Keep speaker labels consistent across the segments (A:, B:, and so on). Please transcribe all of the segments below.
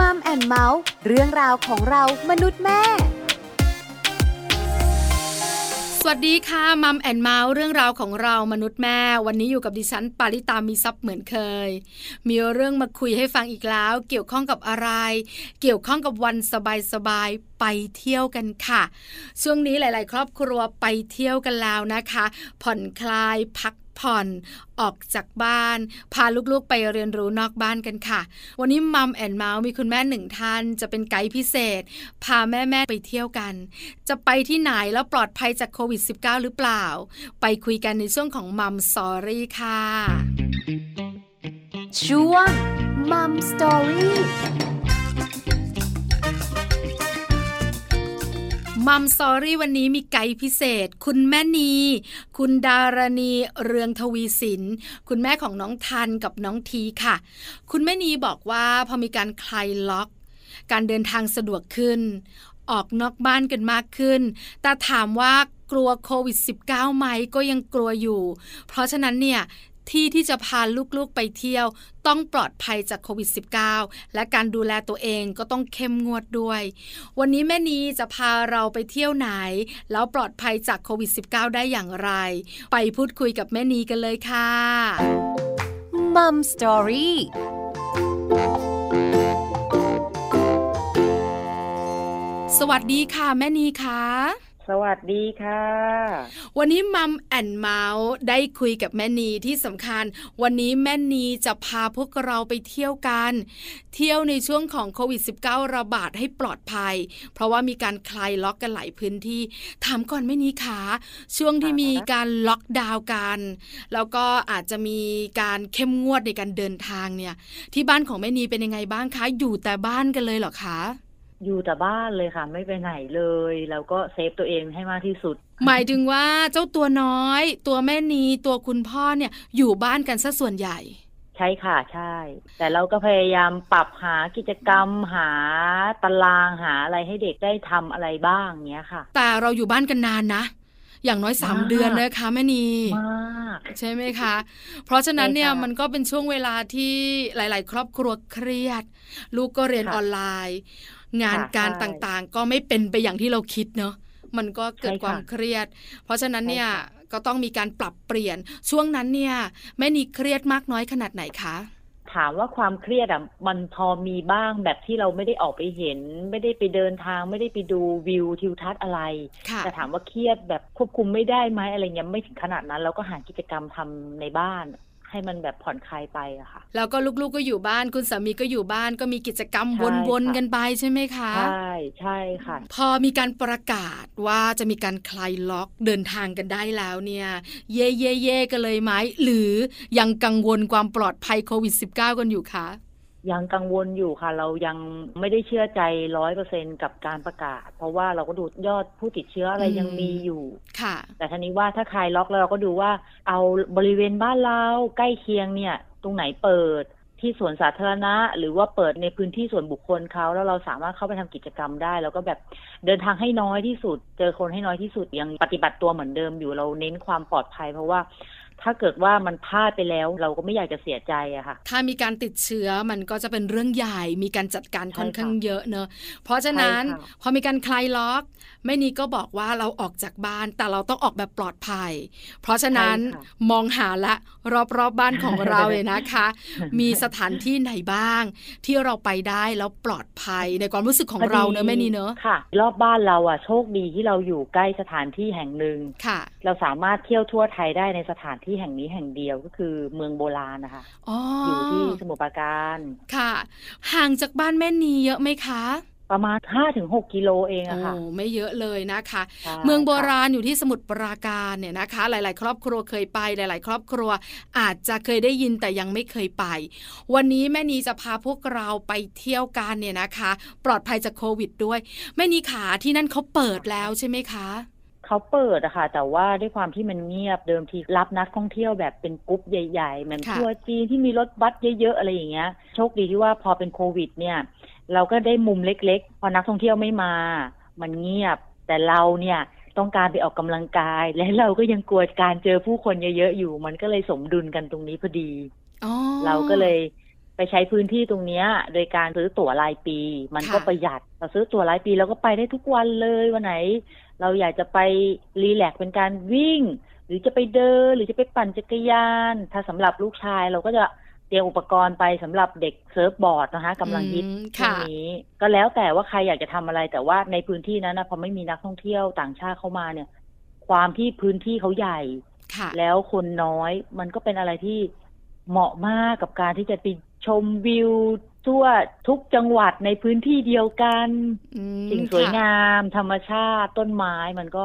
A: Mom and Mouth เรื่องราวของเรามนุษย์แม่
B: สวัสดีค่ะ Mom and Mouth เรื่องราวของเรามนุษย์แม่ วันนี้อยู่กับดิฉันปาลิตามีทรัพย์เหมือนเคย มีเรื่องมาคุยให้ฟังอีกแล้ว เกี่ยวข้องกับอะไร เกี่ยวข้องกับวันสบายๆไปเที่ยวกันค่ะ ช่วงนี้หลาย ๆ ครอบครัวไปเที่ยวกันแล้วนะคะ ผ่อนคลายพัก ผ่อนออกจากบ้าน พาลูกๆไปเรียนรู้นอกบ้านกันค่ะ วันนี้ Mom and Mouth มีคุณแม่หนึ่งท่าน จะเป็นไกด์พิเศษ พาแม่ๆไปเที่ยวกัน จะไปที่ไหนแล้วปลอดภัยจากโควิด -19 หรือเปล่า ไปคุยกันในช่วงของ Mom Story ค่ะ
A: ช่วง
B: Mom Story Mom Story วันนี้มีไกด์พิเศษ คุณแม่นี คุณดารณีเรืองทวีสิน คุณแม่ของน้องทันกับน้องทีค่ะ คุณแม่นีบอกว่าพอมีการคลายล็อก การเดินทางสะดวกขึ้น ออกนอกบ้านกันมากขึ้น แต่ถามว่ากลัวโควิด -19 ไหมก็ยังกลัวอยู่ เพราะฉะนั้นเนี่ย ที่ที่จะพาลูกๆไปเที่ยว ต้องปลอดภัยจากโควิด -19 และการดูแลตัวเองก็ต้องเข้มงวดด้วย วันนี้แม่นีจะพาเราไปเที่ยวไหน แล้วปลอดภัยจากโควิด -19 ได้อย่างไร ไปพูดคุยกับแม่นีกันเลยค่ะ
A: มัมสตอรี่
B: สวัสดีค่ะ แม่นีค่ะ
C: สวัสดีค่ะ
B: วันนี้มัมแอนเมาส์ได้คุยกับแม่นีที่สำคัญ วันนี้แม่นีจะพาพวกเราไปเที่ยวกัน เที่ยวในช่วงของโควิด -19 ระบาดให้ปลอดภัย เพราะว่ามีการคลายล็อกกันหลายพื้นที่ ถามก่อนแม่นีขาช่วงที่มีการล็อกดาวน์กัน แล้วก็อาจจะมีการเข้มงวดในการเดินทางเนี่ย ที่บ้านของแม่นีเป็นยังไงบ้างคะ อยู่แต่บ้านกันเลยเหรอคะ
C: อยู่แต่บ้านเลยค่ะ ไม่ไปไหนเลย แล้วก็เซฟตัวเองให้มากที่สุด
B: หมายถึงว่าเจ้าตัวน้อย ตัวแม่นีตัวคุณพ่อเนี่ยอยู่บ้านกันซะส่วนใหญ่
C: ใช่ค่ะใช่ แต่เราก็พยายามปรับหากิจกรรมหาตารางหาอะไรให้เด็กได้ทำอะไรบ้างเนี้ยค่ะ
B: แต่เราอยู่บ้านกันนานนะอย่างน้อยสามเดือนนะคะแม่นี
C: มาก
B: ใช่ไหมคะ เพราะฉะนั้นเนี่ยมันก็เป็นช่วงเวลาที่หลาย ๆ ครอบครัวเครียด ลูกก็เรียนออนไลน์ งานการต่างๆ ก็ไม่เป็นไปอย่างที่เราคิดเนาะมันก็เกิดความเครียด เพราะฉะนั้นเนี่ยก็ต้องมีการปรับเปลี่ยน ช่วงนั้นเนี่ยแม่นีเครียดมากน้อยขนาดไหนคะ
C: ถามว่าความเครียดอะมันพอมีบ้างแบบที่เราไม่ได้ออกไปเห็น ไม่ได้ไปเดินทาง ไม่ได้ไปดูวิวทิวทัศน์อะไรแต่ถามว่าเครียดแบบควบคุมไม่ได้ไหมอะไรเงี้ยไม่ถึงขนาดนั้น เราก็หากิจกรรมทำในบ้าน ให้มันแบบผ่อนคลายไปอะค่ะ
B: แล้วก็ลูกๆก็อยู่บ้าน คุณสามีก็อยู่บ้านก็มีกิจกรรมวนๆกันไปใช่ไหมคะ
C: ใช่ใช่ค่ะ
B: พอมีการประกาศว่าจะมีการคลายล็อกเดินทางกันได้แล้วเนี่ย เย่เย่เย่กันเลยไหมหรือยังกังวลความปลอดภัยโควิด -19 กันอยู่คะ
C: ยังกังวลอยู่ค่ะ เรายังไม่ได้เชื่อใจร้อยเปอร์เซ็นกับการประกาศ เพราะว่าเราก็ดูยอดผู้ติดเชื้ออะไรยังมีอยู่
B: ค่ะ
C: แต่ทีนี้ว่าถ้าคลายล็อกแล้วเราก็ดูว่า เอาบริเวณบ้านเราใกล้เคียงเนี่ย ตรงไหนเปิดที่สวนสาธารณะ หรือว่าเปิดในพื้นที่ส่วนบุคคลเขาแล้วเราสามารถเข้าไปทำกิจกรรมได้ แล้วก็แบบเดินทางให้น้อยที่สุด เจอคนให้น้อยที่สุดยังปฏิบัติตัวเหมือนเดิมอยู่เราเน้นความปลอดภัย เพราะว่า ถ้าเกิดว่ามันพลาดไปแล้ว เราก็ไม่อยากจะเสียใจอะค่ะ
B: ถ้ามีการติดเชื้อมันก็จะเป็นเรื่องใหญ่ มีการจัดการค่อนข้างเยอะเนอะ เพราะฉะนั้นพอมีการคลายล็อกแม่นี้ก็บอกว่าเราออกจากบ้านแต่เราต้องออกแบบปลอดภัย เพราะฉะนั้นมองหาละรอบๆบบ้านของเราเลยนะคะ มีสถานที่ไหนบ้าง ที่เราไปได้แล้วปลอดภัยในความรู้สึกของเราเนอะแม่นี้เนอะ
C: ค่ะ รอบบ้านเราอะโชคดีที่เราอยู่ใกล้สถานที่แห่งหนึ่ง
B: ค่ะ
C: เราสามารถเที่ยวทั่วไทยได้ในสถานที่แห่งนี้แห่งเดียวก็คือเมืองโบราณนะคะ
B: อ
C: อยู่ที่สมุทรปราการ
B: ค่ะ ห่างจากบ้านแม่นีเยอะไหมคะ
C: ประมาณห้าถึงหกกิโลเองอะค่ะโอ้
B: ไม่เยอะเลยนะคะ เมืองโบราณอยู่ที่สมุทรปราการเนี่ยนะคะ หลาย ๆ ครอบครัวเคยไปหลาย ๆ ครอบครัว อาจจะเคยได้ยินแต่ยังไม่เคยไป วันนี้แม่นีจะพาพวกเราไปเที่ยวกันเนี่ยนะคะ ปลอดภัยจากโควิดด้วย แม่นีขาที่นั่นเขาเปิดแล้วใช่ไหมคะ
C: เขาเปิดอะค่ะ แต่ว่าด้วยความที่มันเงียบเดิมทีรับนักท่องเที่ยวแบบเป็นกรุ๊ปใหญ่ๆเหมือนทัวร์จีนที่มีรถบัสเยอะๆอะไรอย่างเงี้ยโชคดีที่ว่าพอเป็นโควิด เนี่ย เราก็ได้มุมเล็กๆ พอนักท่องเที่ยวไม่มา มันเงียบ แต่เราเนี่ยต้องการไปออกกำลังกาย และเราก็ยังกลัวการเจอผู้คนเยอะๆอยู่ มันก็เลยสมดุลกันตรงนี้พอดีเราก็เลยไปใช้พื้นที่ตรงเนี้ยโดยการซื้อตั๋วรายปี มันก็
B: ค่ะ
C: ประหยัดเราซื้อตั๋วรายปีเราก็ไปได้ทุกวันเลยวันไหน เราอยากจะไปรีแลกซ์เป็นการวิ่ง หรือจะไปเดินหรือจะไปปั่นจักรยาน ถ้าสำหรับลูกชายเราก็จะเตรียมอุปกรณ์ไปสำหรับเด็กเซิร์ฟบอร์ดนะคะกำลังฮิต
B: อืม
C: ช่ว
B: ค่ะ
C: งนี้ ก็แล้วแต่ว่าใครอยากจะทำอะไร แต่ว่าในพื้นที่นั้นนะพอไม่มีนักท่องเที่ยวต่างชาติเข้ามาเนี่ย ความที่พื้นที่เขาใหญ่
B: ค่ะ
C: แล้วคนน้อยมันก็เป็นอะไรที่เหมาะมากกับการที่จะไปชมวิว ทั่วทุกจังหวัดในพื้นที่เดียวกัน
B: อืม
C: สิ่งสวย
B: ค่ะ
C: งาม ธรรมชาติต้นไม้มันก็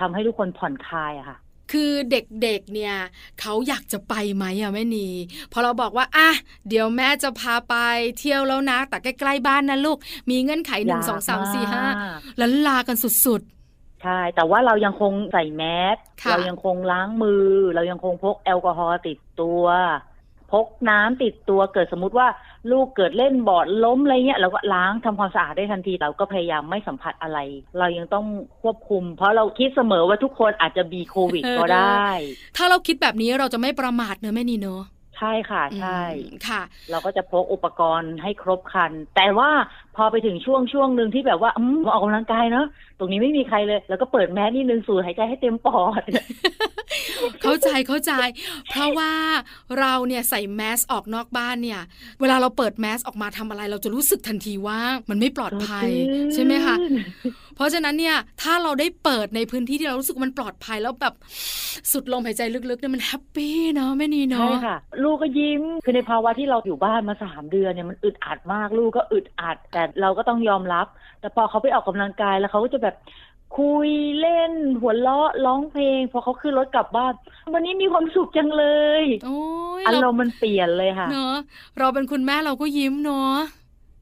C: ทำให้ทุกคนผ่อนคลายอะค่ะ
B: คือเด็กๆ เนี่ยเขาอยากจะไปไหมอะแม่นีพอเราบอกว่าอะเดี๋ยวแม่จะพาไปเที่ยวแล้วนะ แต่ใกล้ๆบ้านนะลูก มีเงื่อนไขหนึ่ง
C: อยาก
B: สองสามสี่ห้า
C: มา
B: ลันลากันสุด
C: ใช่ แต่ว่าเรายังคงใส่แมส
B: ค่ะ
C: เรายังคงล้างมือ เรายังคงพกแอลกอฮอล์ติดตัว พกน้ำติดตัวเกิดสมมติว่าลูกเกิดเล่นบอร์ดล้มอะไรเงี้ยเราก็ล้างทำความสะอาดได้ทันที เราก็พยายามไม่สัมผัสอะไร เรายังต้องควบคุม เพราะเราคิดเสมอว่าทุกคนอาจจะมีโควิดก็ได้
B: ๆถ้าเราคิดแบบนี้เราจะไม่ประมาทเนอะแม่นีเนอะ
C: ใช่ค่ะใช่
B: อืมค่ะ
C: เราก็จะพกอุปกรณ์ให้ครบครัน แต่ว่า พอไปถึงช่วงช่วงหนึ่งที่แบบว่าอืมออกกำลังกายเนาะตรงนี้ไม่มีใครเลย แล้วก็เปิดแมสนิดนึงสูดหายใจให้เต็มปอด
B: เข้าใจเข้าใจ เพราะว่าเราเนี่ยใส่แมสออกนอกบ้านเนี่ย เวลาเราเปิดแมสออกมาทำอะไร เราจะรู้สึกทันทีว่ามันไม่ปลอดภัย ใช่ไหมคะเพราะฉะนั้นเนี่ยถ้าเราได้เปิดในพื้นที่ที่เรารู้สึกว่ามันปลอดภัยแล้วแบบสุดลมหายใจลึกๆเนี่ยมันแฮปปี้เนาะแม่นี
C: ใช่
B: เนาะ
C: ค่ะ ลูกก็ยิ้มคือในภาวะที่เราอยู่บ้านมาสามเดือนเนี่ยมันอึดอัดมากลูกก็อึดอัด แต่เราก็ต้องยอมรับ แต่พอเขาไปออกกำลังกายแล้วเขาก็จะแบบคุยเล่น หัวเราะร้องเพลง พอเขาขึ้นรถกลับบ้าน วันนี้มีความสุขจังเลย
B: โอ้ย
C: อาร
B: เรา
C: มณ์มันเปลี่ยนเลยค่ะ
B: เนาะเราเป็นคุณแม่เราก็ยิ้มเนาะ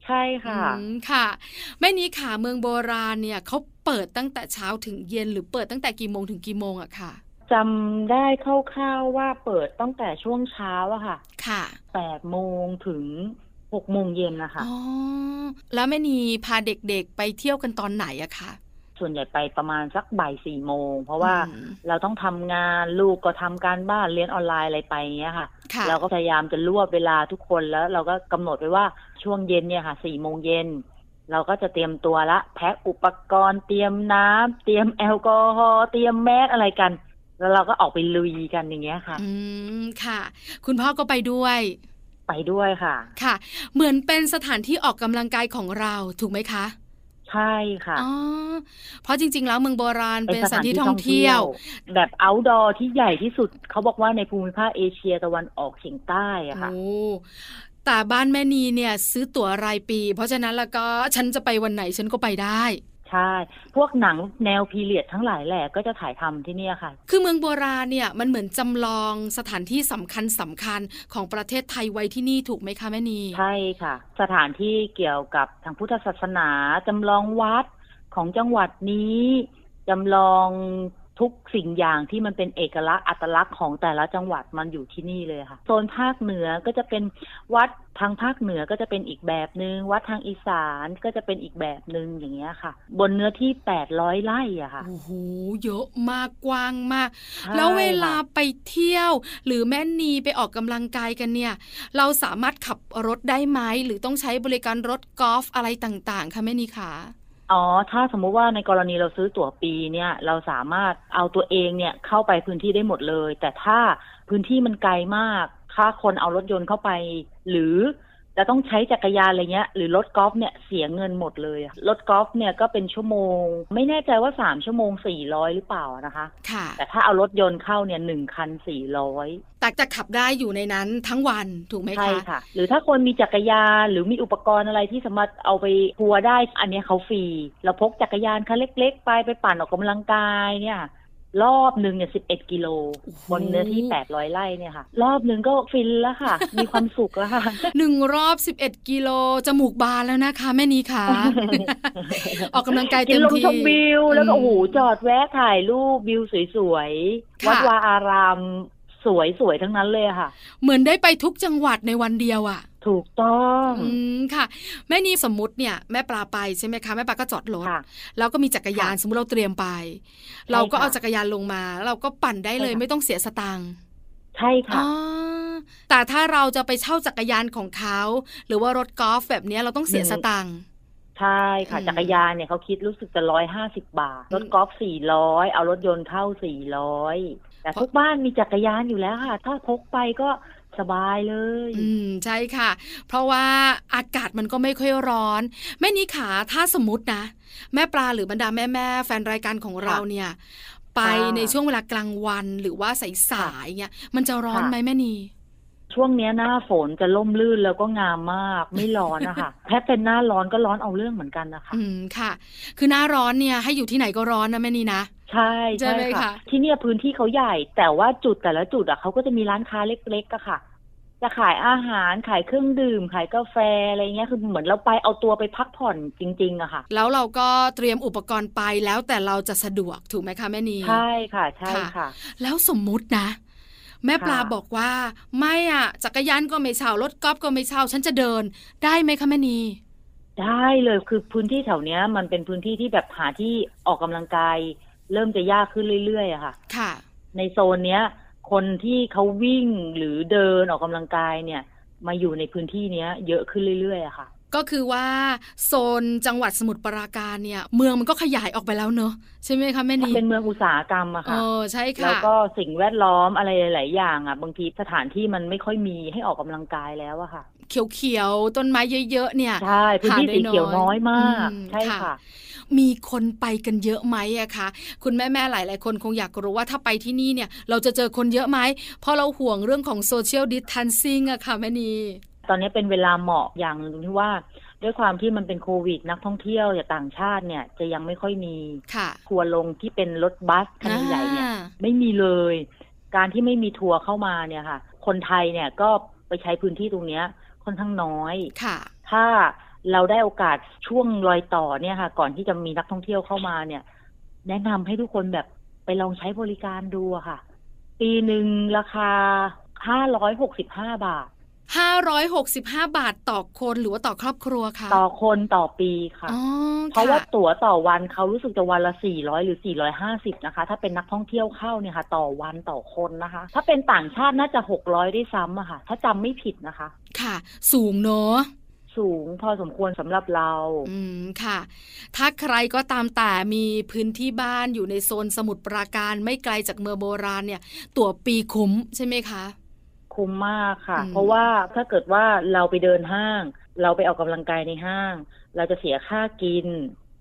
C: ใช่ค่ะ
B: อืมค่ะ แม่นี้ค่ะเมืองโบราณเนี่ยเขาเปิดตั้งแต่เช้าถึงเย็นหรือเปิดตั้งแต่กี่โมงถึงกี่โมงอะค่ะ
C: จำได้คร่าวๆว่าเปิดตั้งแต่ช่วงเช้าอะค่ะ
B: ค่ะ
C: แปดโมงถึง หกโมงเย็นนะคะ
B: อ๋อแล้วแม่นีพาเด็กๆไปเที่ยวกันตอนไหนอะค่ะ
C: ส่วนใหญ่ไปประมาณสักบ่ายสี่โมง เพราะว่า
B: อืม
C: เราต้องทำงานลูกก็ทำการบ้านเรียนออนไลน์อะไรไปอย่างเงี้ยค่ะ
B: ค่ะ
C: เราก็พยายามจะรวบเวลาทุกคนแล้ว เราก็กำหนดไว้ว่าช่วงเย็นเนี่ยค่ะสี่โมงเย็นเราก็จะเตรียมตัวละ แพ็คอุปกรณ์เตรียมน้ำเตรียมแอลกอฮอล์เตรียมแมสอะไรกัน แล้วเราก็ออกไปลุยกันอย่างเงี้ยค่ะ
B: อืมค่ะ คุณพ่อก็ไปด้วย
C: ไปด้วยค่ะ
B: ค่ะ เหมือนเป็นสถานที่ออกกำลังกายของเราถูกไหมคะ
C: ใช่ค่ะ
B: อ๋อเพราะจริง ๆ แล้วเมืองโบราณเป็นสถานที่ท่องเที่ยว
C: แบบ outdoor ที่ใหญ่ที่สุด เขาบอกว่าในภูมิภาคเอเชียตะวันออกเฉียงใต้อะค่ะ
B: โอ้แต่บ้านแม่นีเนี่ยซื้อตั๋วรายปี เพราะฉะนั้นแล้วก็ฉันจะไปวันไหนฉันก็ไปได้
C: ใช่ พวกหนังแนวพีเรียดทั้งหลายแหละก็จะถ่ายทำที่เนี่ยค่ะ
B: คือเมืองโบราณเนี่ยมันเหมือนจำลองสถานที่สำคัญสำคัญของประเทศไทยไว้ที่นี่ถูกไหมคะแม่นี
C: ใช่ค่ะ สถานที่เกี่ยวกับทางพุทธศาสนาจำลองวัดของจังหวัดนี้จำลอง ทุกสิ่งอย่างที่มันเป็นเอกลักษณ์อัตลักษณ์ของแต่ละจังหวัดมันอยู่ที่นี่เลยค่ะโซนภาคเหนือก็จะเป็นวัดทางภาคเหนือก็จะเป็นอีกแบบหนึง่งวัดทางอีสานก็จะเป็นอีกแบบหนึ่งอย่างเงี้ยค่ะ บนเนื้อที่แปดร้อยไร่อะค่ะ
B: โอ้โหเยอะมากกว้างมาก
C: ใช่
B: แล้วเวลา
C: ค่ะ
B: ไปเที่ยว หรือแม่นีไปออกกำลังกายกันเนี่ย เราสามารถขับรถได้ไหมหรือต้องใช้บริการรถกอล์ฟอะไรต่างๆคะแม่นีคะ
C: อ๋อ ถ้าสมมุติว่าในกรณีเราซื้อตั๋วปีเนี่ยเราสามารถเอาตัวเองเนี่ยเข้าไปพื้นที่ได้หมดเลย แต่ถ้าพื้นที่มันไกลมาก ถ้าคนเอารถยนต์เข้าไป หรือ จะต้องใช้จักรยานอะไรเงี้ยหรือรถกอล์ฟเนี่ยเสียเงินหมดเลยอะรถกอล์ฟเนี่ยก็เป็นชั่วโมง ไม่แน่ใจว่าสามชั่วโมงสี่ร้อยหรือเปล่านะคะ
B: ค่ะ
C: แต่ถ้าเอารถยนต์เข้าเนี่ยหนึ่งคันสี่ร้อย
B: แต่จะขับได้อยู่ในนั้นทั้งวันถูกไหม
C: ใช่
B: คะ
C: ค่ะ หรือถ้าคนมีจักรยานหรือมีอุปกรณ์อะไรที่สามารถเอาไปทัวร์ได้อันเนี้ยเขาฟรีเราพกจักรยานคันเล็ก ๆ ไปไปปั่นออกกำลังกายเนี่ย รอบหนึ่งเนี่ยสิบเอ็ดกิโล
B: โอ้โห
C: บนเนื้อที่แปดร้อยไร่เนี่ยค่ะ รอบหนึ่งก็ฟินแล้วค่ะ มีความสุขแล้วค่ะ
B: หนึ่งรอบ11กิโลจมูกบานแล้วนะคะ แม่นีค่ะ ออกกำลังกาย
C: กิ
B: เต็
C: น
B: ม
C: ลม
B: ที่
C: ชมวิว แล้วก็
B: อืม
C: โอ้โหจอดแวะถ่ายรูปวิวสวยๆ
B: ค่ะ
C: วัดวาอารามสวยๆ ทั้งนั้นเลยอะค่ะ
B: เหมือนได้ไปทุกจังหวัดในวันเดียวอะ่ะ
C: ถูกต้อง
B: อืมค่ะ แม่นีสมมุติเนี่ยแม่ปลาไปใช่ไหมคะแม่ปลาก็จอดรถ
C: ค่ะ
B: แล้วก็มีจักรยาน
C: ค่ะ
B: สมมติเราเตรียมไป เราก็
C: ค่ะ
B: เอาจักรยานลงมาแล้วเราก็ปั่นได้เลย
C: ใช่ค่ะ
B: ไม่ต้องเสียสตางค์
C: ใช่ค่ะ
B: อ๋อแต่ถ้าเราจะไปเช่าจักรยานของเขาหรือว่ารถกอล์ฟแบบนี้เราต้องเสียสตังค์
C: ใช่ค่ะ
B: อืม
C: จักรยานเนี่ยเขาคิดรู้สึกจะร้อยห้าสิบบาท
B: อืม
C: รถกอล์ฟสี่ร้อยเอารถยนต์เข้าสี่ร้อยแต่
B: เพราะ
C: ทุกบ้านมีจักรยานอยู่แล้วค่ะ ถ้าพกไปก็ สบายเลย
B: อืมใช่ค่ะ เพราะว่าอากาศมันก็ไม่ค่อยร้อน แม่นี้ขาถ้าสมมตินะ แม่ปลาหรือบรรดาแม่แม่ๆแฟนรายการของเราเนี่ย ไปในช่วงเวลากลางวันหรือว่าสายๆเนี่ยมันจะร้อนไหมแม่นี
C: ช่วงเนี้ยหน้าฝนจะล่มลื่นแล้วก็งามมาก ไม่ร้อนนะคะแค่เป็นหน้าร้อนก็ร้อนเอาเรื่องเหมือนกันนะคะ
B: อืมค่ะ คือหน้าร้อนเนี่ยให้อยู่ที่ไหนก็ร้อนนะแม่นีนะ
C: ใช่
B: ใช่ไหม
C: ค่ะ
B: คะ
C: ที่เนี่ยพื้นที่เขาใหญ่ แต่ว่าจุดแต่ละจุดอะเขาก็จะมีร้านค้าเล็กๆอะค่ะ จะขายอาหารขายเครื่องดื่ม ขายกาแฟอะไรเงี้ยคือเหมือนเราไปเอาตัวไปพักผ่อนจริงๆอะค่ะ
B: แล้วเราก็เตรียมอุปกรณ์ไปแล้วแต่เราจะสะดวกถูกไหมคะแม่นี
C: ใช่ค่ะ ใช่ค่ะ
B: แล้วสมมุตินะ แม่ปลา
C: ค่ะ
B: บอกว่า ไม่อะ จักรยานก็ไม่เช่ารถกอล์ฟก็ไม่เช่า ฉันจะเดิน ได้ไหมคะแม่นี
C: ได้เลยคือพื้นที่แถวเนี้ย มันเป็นพื้นที่ที่แบบหาที่ออกกำลังกาย เริ่มจะยากขึ้นเรื่อยๆอะค่ะ
B: ค่ะ
C: ในโซนเนี้ย คนที่เขาวิ่งหรือเดินออกกำลังกายเนี่ย มาอยู่ในพื้นที่เนี้ย เยอะขึ้นเรื่อยๆอะค่ะ
B: ก็คือว่าโซนจังหวัดสมุทรปราการเนี่ย เมืองมันก็ขยายออกไปแล้วเนอะใช่ไหมคะแม่นี
C: เป็นเมืองอุตสาหกรรมอะ
B: เอ
C: ค่ะ
B: อใช่
C: แล้ว
B: ค่ะ
C: ก็สิ่งแวดล้อมอะไรหลายๆอย่างอะบางทีสถานที่มันไม่ค่อยมีให้ออกกำลังกายแล้วอะค่ะ
B: เขียวๆต้นไม้เยอะๆเนี่ย
C: ใช่พื้นที่
B: หาได้
C: สีเขียว
B: น้
C: น้
B: อ
C: อยยมาก
B: อืม
C: ใช่
B: ค่ะ
C: ค่ะ
B: มีคนไปกันเยอะไหมอะคะคุณแม่แม่ๆหลายๆคนคงอยากรู้ว่าถ้าไปที่นี่เนี่ย เราจะเจอคนเยอะไหมเพราะเราห่วงเรื่องของโซเชียลดิสทันซิ่งอะค่ะแม่นี
C: ตอนนี้เป็นเวลาเหมาะอย่างหนึ่งที่ว่า ด้วยความที่มันเป็นโควิด นักท่องเที่ยวจากต่างชาติเนี่ย จะยังไม่ค่อยมี
B: ค่ะ
C: ทัวร์ลงที่เป็นรถบัสคันใหญ่ๆเนี่ย
B: อ่า
C: ไม่มีเลย การที่ไม่มีทัวร์เข้ามาเนี่ยค่ะ คนไทยเนี่ยก็ไปใช้พื้นที่ตรงเนี้ยค่อนข้างน้อย
B: ค่ะ
C: ถ้าเราได้โอกาสช่วงรอยต่อเนี่ยค่ะ ก่อนที่จะมีนักท่องเที่ยวเข้ามาเนี่ย แนะนำให้ทุกคนแบบไปลองใช้บริการดูอะค่ะ ปีหนึ่งราคาห้าร้อยหกสิบห้าบาท
B: 565 บาทต่อคนหรือว่าต่อครอบครัวคะ
C: ต่อคนต่อปีค่ะ
B: อ๋อ
C: เพราะว่า
B: ค่
C: ตั๋วต่อวันเขารู้สึกจะวันละสี่ร้อยหรือสี่ร้อยห้าสิบนะคะ ถ้าเป็นนักท่องเที่ยวเข้าเนี่ยค่ะ ต่อวันต่อคนนะคะ ถ้าเป็นต่างชาติน่าจะหกร้อยได้ซ้ำอะค่ะ ถ้าจำไม่ผิดนะคะ
B: ค่ะ สูงเนอะ
C: สูงพอสมควรสำหรับเรา
B: อืมค่ะ ถ้าใครก็ตามแต่มีพื้นที่บ้านอยู่ในโซนสมุทรปราการไม่ไกลจากเมืองโบราณเนี่ย ตั๋วปีคุ้มใช่ไหมคะ
C: คุ้มมากค่ะ
B: อืม
C: เพราะว่าถ้าเกิดว่าเราไปเดินห้าง เราไปออกกำลังกายในห้าง เราจะเสียค่ากิน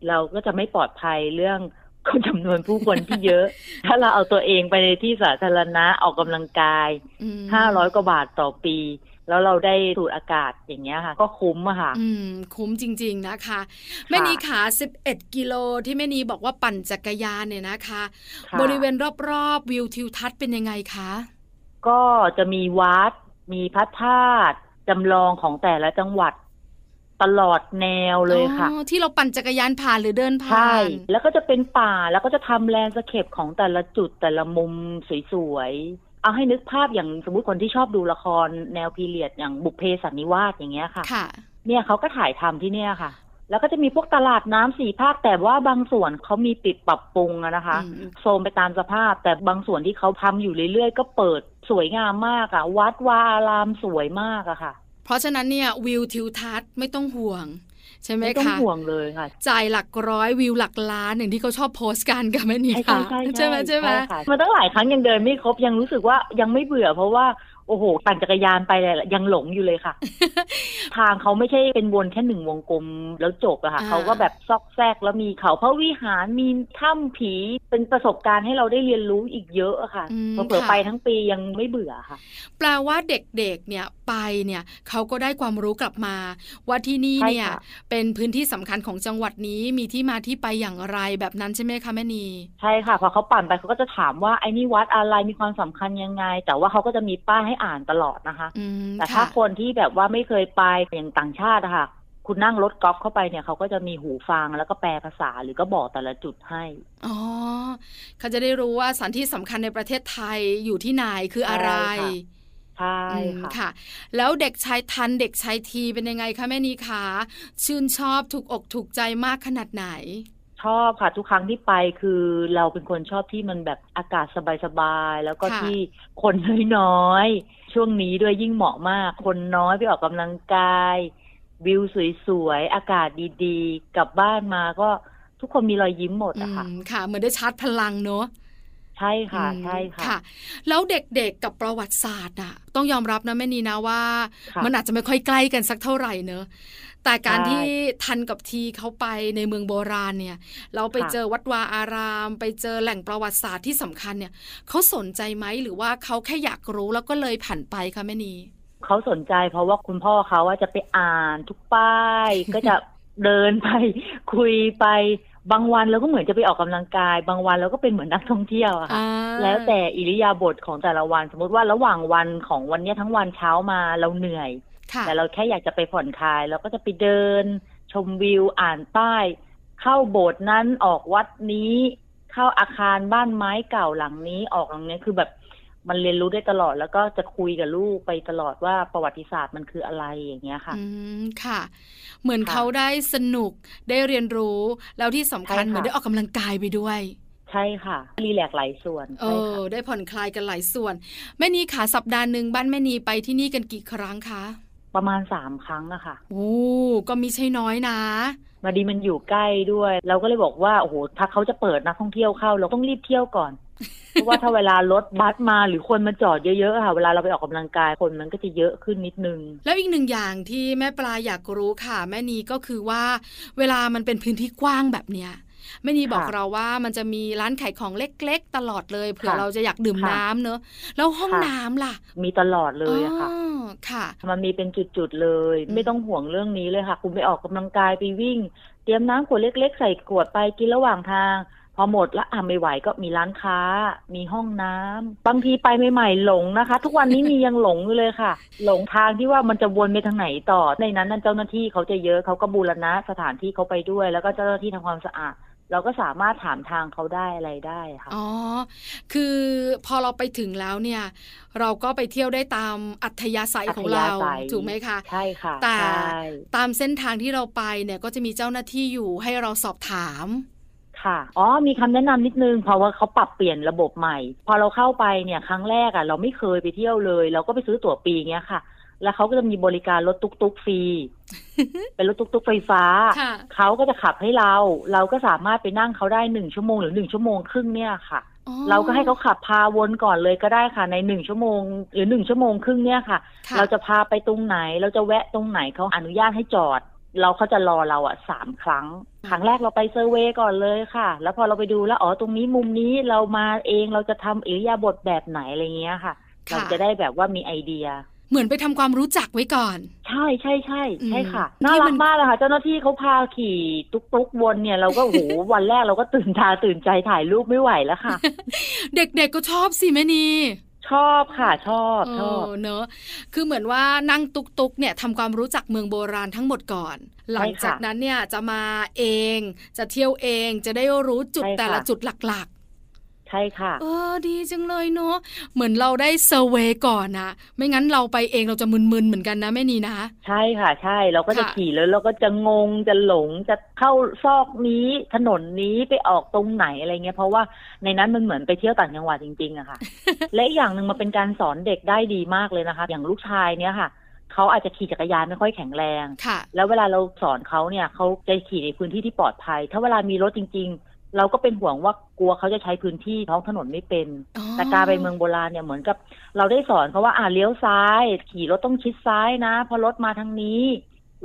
C: เราก็จะไม่ปลอดภัยเรื่องคนจำนวนผู้คนที่เยอะ ถ้าเราเอาตัวเองไปในที่สาธารณะออกกำลังกาย
B: อืม
C: ห้าร้อยกว่าบาทต่อปี แล้วเราได้สูดอากาศอย่างเงี้ยค่ะ ก็คุ้มอะค่ะ
B: อืม คุ้มจริง ๆนะคะแม่นีขา11 กิโลที่แม่นีบอกว่าปั่นจักรยานเนี่ยนะคะ
C: ค่ะ
B: บริเวณรอบๆ วิวทิวทัศน์เป็นยังไงคะ
C: ก็จะมีวัด มีพระธาตุจำลองของแต่ละจังหวัดตลอดแนวเลยค่ะ
B: อ๋อที่เราปั่นจักรยานผ่านหรือเดินผ่า
C: ใช่
B: น
C: แล้วก็จะเป็นป่าแล้วก็จะทำแลนด์สเคปของแต่ละจุดแต่ละมุมสวยๆเอาให้นึกภาพอย่างสมมติคนที่ชอบดูละครแนวพีเรียดอย่างบุพเพสันนิวาสอย่างเงี้ยค่ะ
B: ค่ะ
C: เนี่ยเขาก็ถ่ายทำที่เนี่ยค่ะ แล้วก็จะมีพวกตลาดน้ำสี่ภาคแต่ว่าบางส่วนเขามีปิดปรับปรุงอะนะคะ
B: อืม
C: โซมไปตามสภาพ แต่บางส่วนที่เขาทำอยู่เรื่อยๆ ก็เปิดสวยงามมากอะวัดวาอารามสวยมากอะค่ะ
B: เพราะฉะนั้นเนี่ยวิวทิวทัศน์ไม่ต้องห่วงใช่ไหม
C: ไม่ต้อง
B: คะ
C: ห่วงเลยค่ะ
B: จ่ายหลักร้อยวิวหลักล้านอย่างที่เขาชอบโพสต์กันกับแม่นี
C: ใช่
B: ค่ะ
C: ใช่
B: ใช่ไหมใช่ไหม
C: ค่ะมาตั้งหลายครั้งยังเดินไม่ครบยังรู้สึกว่ายังไม่เบื่อเพราะว่า โอ้โหปั่นจักรยานไปเลยยังหลงอยู่เลยค่ะ ทางเขาไม่ใช่เป็นวนแค่หนึ่งวงกลมแล้วจบอะค่ะ
B: อ่า
C: เขาก็แบบซอกแซกแล้วมีเขาพระวิหารมีถ้ำผีเป็นประสบการณ์ให้เราได้เรียนรู้อีกเยอะอะค่ะ
B: อืม
C: เผื่อ
B: ค่ะ
C: ๆไปทั้งปียังไม่เบื่อค่ะ
B: แปลว่าเด็กๆเนี่ยไปเนี่ยเขาก็ได้ความรู้กลับมา ว่าที่นี่
C: ใช่
B: เนี่ย
C: ค่ะ
B: เป็นพื้นที่สำคัญของจังหวัดนี้มีที่มาที่ไปอย่างไรแบบนั้นใช่ไหมคะแม่นี
C: ใช่ค่ะพอเขาปั่นไปเขาก็จะถามว่าไอ้นี่วัดอะไรมีความสำคัญยังไง แต่ว่าเขาก็จะมีป้ายให้อ่านตลอดนะคะ
B: อืม
C: แต่ถ้า
B: ค่ะ
C: คนที่แบบว่าไม่เคยไปอย่างต่างชาติอะค่ะ คุณนั่งรถกอล์ฟเข้าไปเนี่ยเขาก็จะมีหูฟังแล้วก็แปลภาษาหรือก็บอกแต่ละจุดให้
B: อ๋อเขาจะได้รู้ว่าสถานที่สำคัญในประเทศไทยอยู่ที่ไหนคืออะไร
C: ใช่
B: อืม
C: ค่ะ
B: ค่ะ แล้วเด็กชายทันเด็กชายทีเป็นยังไงคะแม่นีคะชื่นชอบถูกอกถูกใจมากขนาดไหน
C: ชอบค่ะทุกครั้งที่ไปคือเราเป็นคนชอบที่มันแบบอากาศสบายๆ แล้วก็
B: ค่ะ
C: ที่คนน้อยๆ ช่วงนี้ด้วยยิ่งเหมาะมาก คนน้อยไปออกกำลังกาย วิวสวยๆ อากาศดีๆ กลับบ้านมาก็ทุกคนมีรอยยิ้มหมด
B: อื
C: อะค่ะ
B: มค่ะเหมือนได้ชาร์จพลังเนอะ
C: ใช่ค่ะ
B: อืม
C: ใช่ค่ะ
B: ค่ะแล้วเด็กๆกับประวัติศาสตร์อะ ต้องยอมรับนะแม่นีนะว่า
C: ค่ะ
B: มันอาจจะไม่ค่อยใกล้กันสักเท่าไหร่เนอะ แต่การ
C: ใช่
B: ที่ทันกับทีเขาไปในเมืองโบราณเนี่ย เราไป
C: ค่ะ
B: เจอวัดวาอาราม ไปเจอแหล่งประวัติศาสตร์ที่สำคัญเนี่ยเขาสนใจไหมหรือว่าเขาแค่อยากรู้แล้วก็เลยผ่านไปคะแม่นี
C: เขาสนใจเพราะว่าคุณพ่อเขาว่าจะไปอ่านทุกป้าย ก็จะเดินไปคุยไปบางวันเราก็เหมือนจะไปออกกำลังกาย บางวันเราก็เป็นเหมือนนักท่องเที่ยวอะค่ะ
B: อ่า
C: แล้วแต่อิริยาบถของแต่ละวัน สมมติว่าระหว่างวันของวันเนี้ยทั้งวันเช้ามาเราเหนื่อย
B: ค่ะ
C: แต่เราแค่อยากจะไปผ่อนคลาย เราก็จะไปเดิน ชมวิวอ่านป้าย เข้าโบสถ์นั้นออกวัดนี้ เข้าอาคารบ้านไม้เก่าหลังนี้ออกหลังนี้คือแบบมันเรียนรู้ได้ตลอดแล้วก็จะคุยกับลูกไปตลอดว่าประวัติศาสตร์มันคืออะไรอย่างเงี้ยค่ะ
B: อืมค่ะ เหมือน
C: ค่ะ
B: เขาได้สนุกได้เรียนรู้ แล้วที่สำคัญ
C: ใช่ค่ะ
B: เหมือนได้ออกกำลังกายไปด้วย
C: ใช่ค่ะ รีแลกซ์หลายส่วน
B: เอ
C: ใช่
B: อ
C: ค่ะ
B: ได้ผ่อนคลายกันหลายส่วน แม่นีขาสัปดาห์หนึ่งบ้านแม่นีไปที่นี่กันกี่ครั้งคะ
C: ประมาณสามครั้งอะค่ะ
B: โอ้ก็มีใช่น้อยนะ
C: มาดีมันอยู่ใกล้ด้วย เราก็เลยบอกว่าโอ้โหถ้าเขาจะเปิดนักท่องเที่ยวเข้า เราต้องรีบเที่ยวก่อนเพราะว่าถ้าเวลารถบัสมาหรือคนมาจอดเยอะๆค่ะ เวลาเราไปออกกำลังกายคนมันก็จะเยอะขึ้นนิดนึง
B: แล้วอีกหนึ่งอย่างที่แม่ปลาอยากรู้ค่ะ แม่นีก็คือว่า เวลามันเป็นพื้นที่กว้างแบบเนี้ย แม่นีบอก
C: ค่ะ
B: เราว่ามันจะมีร้านขายของเล็ก ๆ ตลอดเลยเผื่อ
C: ค่ะ
B: เราจะอยากดื่ม
C: ค่ะ
B: น้ำเนอะแล้วห้อง
C: ค่ะ
B: น้ำล่ะ
C: มีตลอดเลยอะค่ะ
B: อ๋อค่ะ
C: มันมีเป็นจุดๆเลย
B: อืม
C: ไม่ต้องห่วงเรื่องนี้เลยค่ะ คุณไปออกกำลังกายไปวิ่ง เตรียมน้ำขวดเล็ก ๆ ใส่ขวดไปกินระหว่างทาง พอหมดแล้วอะไม่ไหวก็มีร้านค้า มีห้องน้ำบางทีไปใหม่ๆหลงนะคะ ทุกวันนี้มียังหลงอยู่เลยค่ะ หลงทางที่ว่ามันจะวนไปทางไหนต่อในนั้นนั่นเจ้าหน้าที่เขาจะเยอะเขาก็บูรณะสถานที่เขาไปด้วย แล้วก็เจ้าหน้าที่ทำความสะอาด เราก็สามารถถามทางเขาได้อะไรได้ค่ะ
B: อ๋อ คือพอเราไปถึงแล้วเนี่ย เราก็ไปเที่ยวได้ตามอัธยาศัยของเรา
C: อัธยาศัย
B: ถูกไหมคะ
C: ใช่ค่ะ
B: แต่
C: ใช่
B: ตามเส้นทางที่เราไปเนี่ยก็จะมีเจ้าหน้าที่อยู่ให้เราสอบถาม
C: ค่ะ อ๋อ มีคำแนะนำนิดนึง เพราะว่าเขาปรับเปลี่ยนระบบใหม่ พอเราเข้าไปเนี่ยครั้งแรกอะ่ะ เราไม่เคยไปเที่ยวเลย เราก็ไปซื้อตั๋วปีเงี้ยค่ะ แล้วเขาก็จะมีบริการรถตุ๊กๆฟรี เป็นรถตุ๊กๆไฟฟ้า
B: ค่ะ
C: เขาก็จะขับให้เรา เราก็สามารถไปนั่งเขาได้หนึ่งชั่วโมงหรือหนึ่งชั่วโมงครึ่งเนี่ยค่ะ
B: อ๋อ
C: เราก็ให้เขาขับพาวนก่อนเลยก็ได้ค่ะ ในหนึ่งชั่วโมง หรือหนึ่งชั่วโมงครึ่งเนี่ยค่ะ
B: ค่ะ
C: เราจะพาไปตรงไหน เราจะแวะตรงไหนเขาอนุญาตให้จอด เราเขาจะรอเราอะสามครั้ง ครั้งแรกเราไปเซอร์เวย์ก่อนเลยค่ะ แล้วพอเราไปดูแล้วอ๋อตรงนี้มุมนี้เรามาเองเราจะทำอิริยาบถแบบไหนอะไรเงี้ยค่ะ
B: ค่ะ
C: เราจะได้แบบว่ามีไอเดีย
B: เหมือนไปทำความรู้จักไว้ก่อน
C: ใช่ใช่ใช่ใช่ค่ะ
B: อืม
C: น่า
B: ที่
C: รั
B: มั
C: ก
B: น
C: มากเลยค่ะเจ้าหน้าที่เขาพาขี่ตุ๊กตุ๊กวนเนี่ยเราก็โอ้โหวันแรกเราก็ตื่นตาตื่นใจถ่ายรูปไม่ไหวแล้วค่ะ
B: เด็กๆก็ชอบสิแม่นี
C: ชอบค่ะชอบชอบ
B: เเนอะคือเหมือนว่านั่งตุกๆเนี่ยทำความรู้จักเมืองโบราณทั้งหมดก่อน หลังจากนั้นเนี่ยจะมาเองจะเที่ยวเองจะได้รู้จุด
C: ใช่ค่ะ
B: แต่ละจุดหลัก
C: ใช่ค่ะ
B: ๆเออ ดีจังเลยเนอะเหมือนเราได้เซอร์เวย์ก่อนนะไม่งั้นเราไปเองเราจะมึนๆเหมือนกันนะแม่นีนะ
C: ใช่ค่ะ ใช่ เราก็จะ
B: ค่ะ
C: ขี่แล้วเราก็จะงง จะหลง จะเข้าซอกนี้ ถนนนี้ไปออกตรงไหนอะไรเงี้ย เพราะว่าในนั้นมันเหมือนไปเที่ยวต่างจังหวัดจริงๆอะค่ะ และอีกอย่างหนึ่งมันเป็นการสอนเด็กได้ดีมากเลยนะคะ อย่างลูกชายเนี่ยค่ะเขาอาจจะขี่จักรยานไม่ค่อยแข็งแรง
B: ค่ะ
C: แล้วเวลาเราสอนเขาเนี่ยเขาจะขี่ในพื้นที่ที่ปลอดภัย ถ้าเวลามีรถจริง ๆ เราก็เป็นห่วงว่ากลัวเขาจะใช้พื้นที่ท้องถนนไม่เป็น
B: อ๋อ
C: แต่การไปเมืองโบราณเนี่ยเหมือนกับ เราได้สอนเขาว่าอ่าเลี้ยวซ้าย ขี่รถต้องชิดซ้ายนะเพราะรถมาทางนี้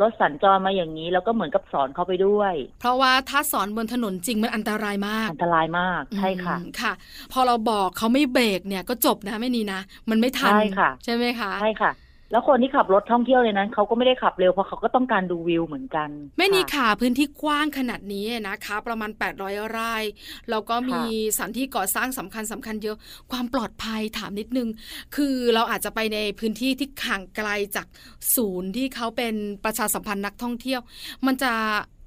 C: รถสัญจรมาอย่างนี้แล้วก็เหมือนกับสอนเขาไปด้วย
B: เพราะว่าถ้าสอนบนถนนจริงมันอันตรายมาก
C: อันตรายมากใช่ค่ะ
B: อืมค่ะ พอเราบอกเขาไม่เบรกเนี่ยก็จบนะแม่นีนะ มันไม่ทัน
C: ใช่ค่ะ
B: ใช่ไหมคะ
C: ใช่ค่ะ แล้วคนที่ขับรถท่องเที่ยวในนั้นเขาก็ไม่ได้ขับเร็วเพราะเขาก็ต้องการดูวิวเหมือนกัน
B: แม่นี
C: ค่ะ
B: ค่ะพื้นที่กว้างขนาดนี้นะคะ ประมาณ 800 ไร่แล้วก็มีสถานที่ก่อสร้างสำคัญสำคัญเยอะ ความปลอดภัยถามนิดนึง คือเราอาจจะไปในพื้นที่ที่ห่างไกลจากศูนย์ที่เขาเป็นประชาสัมพันธ์นักท่องเที่ยว มันจะ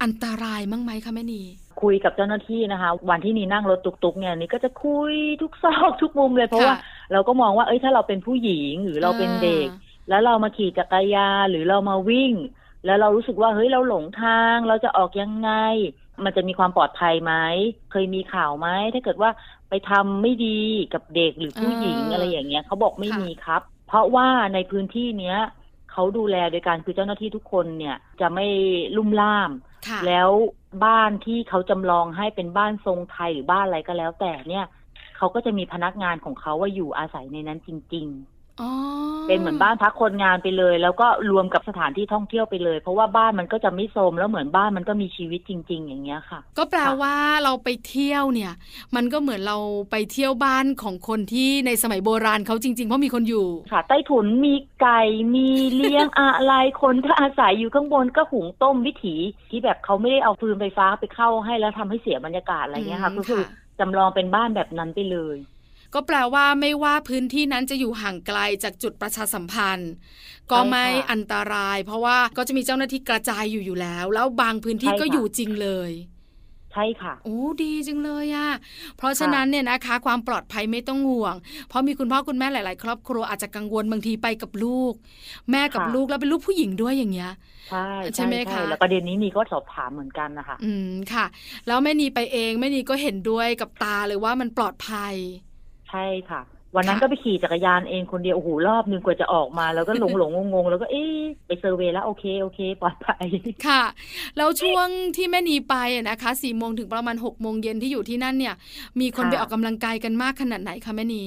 B: อันตรายมั้งไหมคะแม่นี
C: คุยกับเจ้าหน้าที่นะคะ วันที่นี่นั่งรถตุกๆเนี่ยนี่ก็จะคุยทุกซอกทุกมุมเลยเพราะว่า
B: ค่ะ
C: เราก็มองว่าเอ้ยถ้าเราเป็นผู้หญิงหรือเราเป็นเด็ก แล้วเรามาขี่จักรยานหรือเรามาวิ่ง แล้วเรารู้สึกว่าเฮ้ยเราหลงทางเราจะออกยังไง มันจะมีความปลอดภัยไหมเคยมีข่าวไหมถ้าเกิดว่าไปทำไม่ดีกับเด็กหรือผู้หญิง
B: อ่า
C: อะไรอย่างเงี้ยเขาบอกไม่
B: ค่ะ
C: มีครับ เพราะว่าในพื้นที่เนี้ยเขาดูแลโดยการคือเจ้าหน้าที่ทุกคนเนี่ยจะไม่ลุ่มล่าม
B: ค่ะ
C: แล้วบ้านที่เขาจำลองให้เป็นบ้านทรงไทยหรือบ้านอะไรก็แล้วแต่เนี่ยเขาก็จะมีพนักงานของเขาว่าอยู่อาศัยในนั้นจริง
B: อ๋อ
C: ๆ เป็นเหมือนบ้านพักคนงานไปเลย แล้วก็รวมกับสถานที่ท่องเที่ยวไปเลย เพราะว่าบ้านมันก็จะไม่โทรมแล้วเหมือนบ้านมันก็มีชีวิตจริง ๆ อย่างเงี้ยค่ะ
B: ก็แปลว่าเราไปเที่ยวเนี่ย มันก็เหมือนเราไปเที่ยวบ้านของคนที่ในสมัยโบราณเขาจริง ๆ เพราะมีคนอยู่
C: ค่ะ ใต้ถุนมีไก่มีเลี้ยงอะไรคนก็อาศัยอยู่ข้างบนก็หุงต้มวิถีที่แบบเขาไม่ได้เอาฟืนไฟฟ้าไปเข้าให้แล้วทำให้เสียบรรยากาศอะไรเงี้ยค่ะ
B: อืม
C: ก็คือ
B: ค่ะ
C: จำลองเป็นบ้านแบบนั้นไปเลย
B: ก็แปลว่าไม่ว่าพื้นที่นั้นจะอยู่ห่างไกลจากจุดประชาสัมพันธ์ ก็ไม่
C: ใช่ค่ะ
B: อันตราย เพราะว่าก็จะมีเจ้าหน้าที่กระจายอยู่อยู่แล้ว แล้วบางพื้นที่
C: ใช่ค่ะ
B: ก็อยู่จริงเลย
C: ใช่ค่ะ
B: โอ้ดีจังเลยอะเพราะฉะนั้นเนี่ยนะคะ ความปลอดภัยไม่ต้องห่วง เพราะมีคุณพ่อคุณแม่หลาย ๆ ครอบครัวอาจจะกังวลบางทีไปกับลูก แม่กับ
C: ค่ะ
B: ลูกแล้วเป็นลูกผู้หญิงด้วยอย่างเงี้ย
C: ใช่
B: ใช่ไหมคะ
C: แล้วประเด็นนี้มีก็สอบถามเหมือนกันนะคะ
B: อืมค่ะ แล้วแม่นีไปเองแม่นีก็เห็นด้วยกับตาเลยว่ามันปลอดภัย
C: ใช่ค่ะ วันนั้น
B: ค่ะ
C: ก็ไปขี่จักรยานเองคนเดียวโอ้โหรอบหนึงกว่าจะออกมา แล้วก็หลงหลงงงงๆแล้วก็เอ๊ะไปเซอร์เวย์แล้วโอเคโอเคปลอดภัย
B: ค่ะ แล้วช่วงที่แม่นีไปอะนะคะสี่โมงถึงประมาณหกโมงเย็นที่อยู่ที่นั่นเนี่ย มีคน
C: ค่ะ
B: ไปออกกำลังกายกันมากขนาดไหนคะแม่นี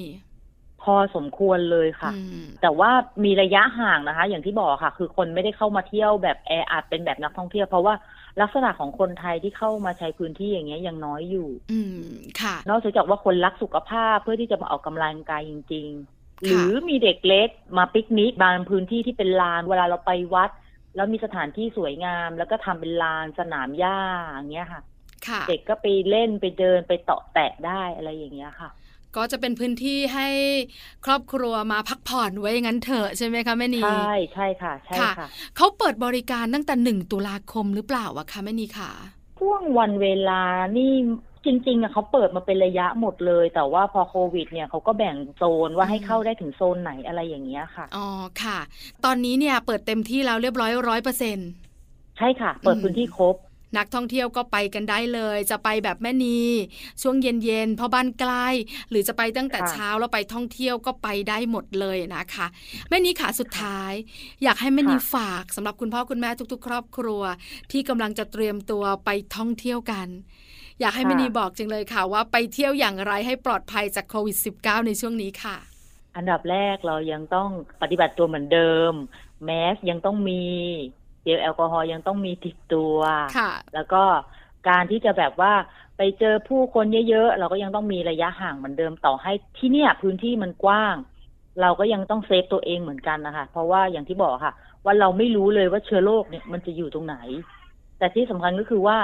C: พอสมควรเลยค่ะ
B: อืม
C: แต่ว่ามีระยะห่างนะคะ อย่างที่บอกค่ะ คือคนไม่ได้เข้ามาเที่ยวแบบแออัดเป็นแบบนักท่องเที่ยวเพราะว่า ลักษณะของคนไทยที่เข้ามาใช้พื้นที่อย่างเงี้ยยังน้อยอยู่
B: อืมค่ะ
C: นอกจากว่าคนรักสุขภาพเพื่อที่จะมาออกกำลังกายจริง ๆ หรือมีเด็กเล็กมาปิกนิกบางพื้นที่ที่เป็นลาน เวลาเราไปวัด แล้วมีสถานที่สวยงาม แล้วก็ทำเป็นลานสนามหญ้าอย่างเงี้ยค่ะ
B: ค่ะ
C: เด็กก็ไปเล่นไปเดินไปเตาะแตะได้อะไรอย่างเงี้ยค่ะ
B: ก็จะเป็นพื้นที่ให้ครอบครัวมาพักผ่อนไว้อย่างนั้นเถอะใช่ไหมคะแม่นี
C: ใช่ใช่ค่ะใช่
B: ค่ะ
C: ค่ะ
B: เขาเปิดบริการตั้งแต่หนึ่งตุลาคมหรือเปล่าวะคะแม่นีค่ะ
C: ช่วงวันเวลานี่จริงๆอะเขาเปิดมาเป็นระยะหมดเลย แต่ว่าพอโควิด เนี่ยเขาก็แบ่งโซนว่าให้
B: อืม
C: เข้าได้ถึงโซนไหนอะไรอย่างเงี้ยค่ะ
B: อ๋อค่ะ ตอนนี้เนี่ยเปิดเต็มที่แล้วเรียบร้อยร้อยเปอร์เซ็นต์
C: ใช่ค่ะ เปิด
B: อืม
C: พื้นที่ครบ
B: นักท่องเที่ยวก็ไปกันได้เลย จะไปแบบแม่นีช่วงเย็นๆเพราะบ้านใกล้หรือจะไปตั้งแต่
C: ค่ะ
B: เช้าแล้วไปท่องเที่ยวก็ไปได้หมดเลยนะคะ แม่นีขาสุดท้าย อยากให้แม่นีฝากสำหรับคุณพ่อคุณแม่ทุก ๆ ครอบครัว ที่กำลังจะเตรียมตัวไปท่องเที่ยวกัน อยากให้แม่นีบอกจังเลยค่ะว่าไปเที่ยวอย่างไรให้ปลอดภัยจากโควิด -19 ในช่วงนี้ค่ะ
C: อันดับแรกเรายังต้องปฏิบัติตัวเหมือนเดิมแมสก์ยังต้องมี เจลแอลกอฮอล์ยังต้องมีติดตัว
B: ค่ะ
C: แล้วก็การที่จะแบบว่าไปเจอผู้คนเยอะๆ เราก็ยังต้องมีระยะห่างเหมือนเดิมต่อให้ที่เนี่ย พื้นที่มันกว้าง เราก็ยังต้อง save ตัวเองเหมือนกันนะคะ เพราะว่าอย่างที่บอกค่ะ ว่าเราไม่รู้เลยว่าเชื้อโรคเนี่ยมันจะอยู่ตรงไหน แต่ที่สำคัญก็คือว่า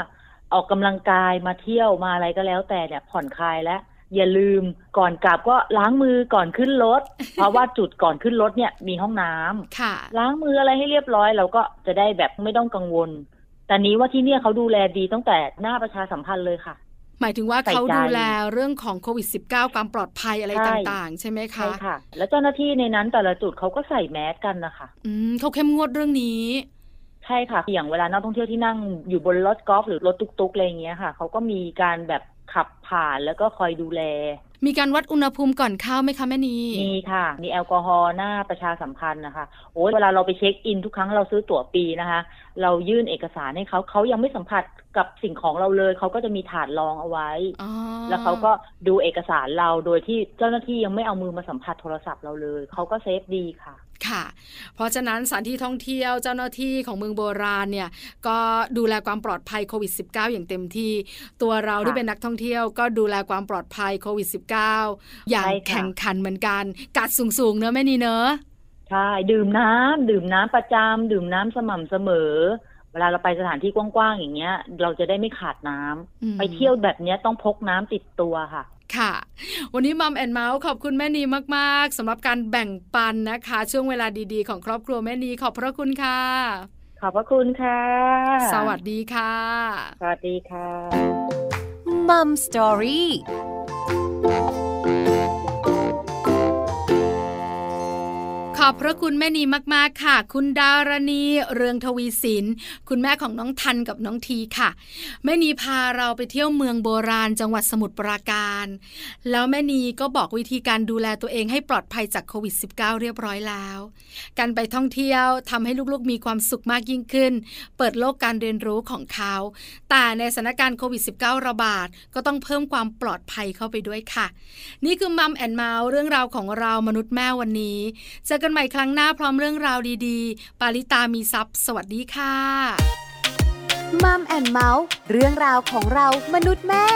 C: ออกกำลังกายมาเที่ยวมาอะไรก็แล้วแต่เนี่ยผ่อนคลายแล้ว อย่าลืมก่อนกลับก็ล้างมือก่อนขึ้นรถ เพราะว่าจุดก่อนขึ้นรถเนี่ยมีห้องน้ำ
B: ค่ะ
C: ล้างมืออะไรให้เรียบร้อย เราก็จะได้แบบไม่ต้องกังวล แต่นี้ว่าที่เนี่ยเขาดูแลดีตั้งแต่หน้าประชาสัมพันธ์เลยค่ะ
B: หมายถึงว่า
C: ใส่ใจ
B: เขาดูแลเรื่องของโควิด -19 ความปลอดภัยอะไร
C: ใช่
B: ต่าง ๆ ใช่ไหมคะ
C: ใช่ค่ะ แล้วเจ้าหน้าที่ในนั้นแต่ละจุดเขาก็ใส่แมสกันนะคะ
B: อืมเขาเข้มงวดเรื่องนี้
C: ใช่ค่ะ อย่างเวลานักท่องเที่ยวที่นั่งอยู่บนรถกอล์ฟหรือรถตุ๊กๆอะไรอย่างเงี้ยค่ะ เขาก็มีการแบบ ขับผ่านแล้วก็คอยดูแล
B: มีการวัดอุณหภูมิก่อนเข้าไหมคะแม่นี
C: มีค่ะ มีแอลกอฮอล์หน้าประชาสัมพันธ์นะคะโอ้ยเวลาเราไป check in ทุกครั้งเราซื้อตั๋วปีนะคะ เรายื่นเอกสารให้เขาเขายังไม่สัมผัสกับสิ่งของเราเลย เขาก็จะมีถาดรองเอาไว้
B: อ๋อ
C: แล้วเขาก็ดูเอกสารเราโดยที่เจ้าหน้าที่ยังไม่เอามือมาสัมผัสโทรศัพท์เราเลย เขาก็ safe ดีค่ะ
B: ค่ะ เพราะฉะนั้นสถานที่ท่องเที่ยวเจ้าหน้าที่ของเมืองโบราณเนี่ยก็ดูแลความปลอดภัยโควิด -19 อย่างเต็มที่ ตัวเรา
C: ค่ะ
B: ที่เป็นนักท่องเที่ยวก็ดูแลความปลอดภัยโควิด -19 อย่าง
C: ใช่ค่ะ
B: แข่งขันเหมือนกันกัดสูงๆเนอะแม่นีเนอะ
C: ใช่ดื่มน้ำดื่มน้ำประจำดื่มน้ำสม่ำเสมอ เวลาเราไปสถานที่กว้างๆอย่างเงี้ย เราจะได้ไม่ขาดน้ำ
B: อืม
C: ไปเที่ยวแบบเนี้ยต้องพกน้ำติดตัวค่ะ
B: ค่ะ วันนี้มัมแอนเมาส์ขอบคุณแม่นีมากๆสำหรับการแบ่งปันนะคะ ช่วงเวลาดีๆ ของครอบครัวแม่นีขอบพระคุณค่ะ
C: ขอบพระคุณค่ะ
B: สวัสดีค่ะ
C: สวัสดีค่ะ
A: มัมสตอรี่
B: อบพระคุณแม่นีมากๆค่ะ คุณดารณีเรืองทวีศิลป์คุณแม่ของน้องทันกับน้องทีค่ะ แม่นีพาเราไปเที่ยวเมืองโบราณจังหวัดสมุทรปราการ แล้วแม่นีก็บอกวิธีการดูแลตัวเองให้ปลอดภัยจากโควิด -19 เรียบร้อยแล้ว การไปท่องเที่ยวทำให้ลูกๆมีความสุขมากยิ่งขึ้น เปิดโลกการเรียนรู้ของเขา แต่ในสถานการณ์โควิด -19 ระบาดก็ต้องเพิ่มความปลอดภัยเข้าไปด้วยค่ะ นี่คือ Mom and Mouth เรื่องราวของเรามนุษย์แม่วันนี้เจอกันใหม่ครั้งหน้าพร้อมเรื่องราวดีๆ ปาลิตามีทรัพย์สวัสดีค่ะ
A: Mom and Mouth เรื่องราวของเรามนุษย์แม่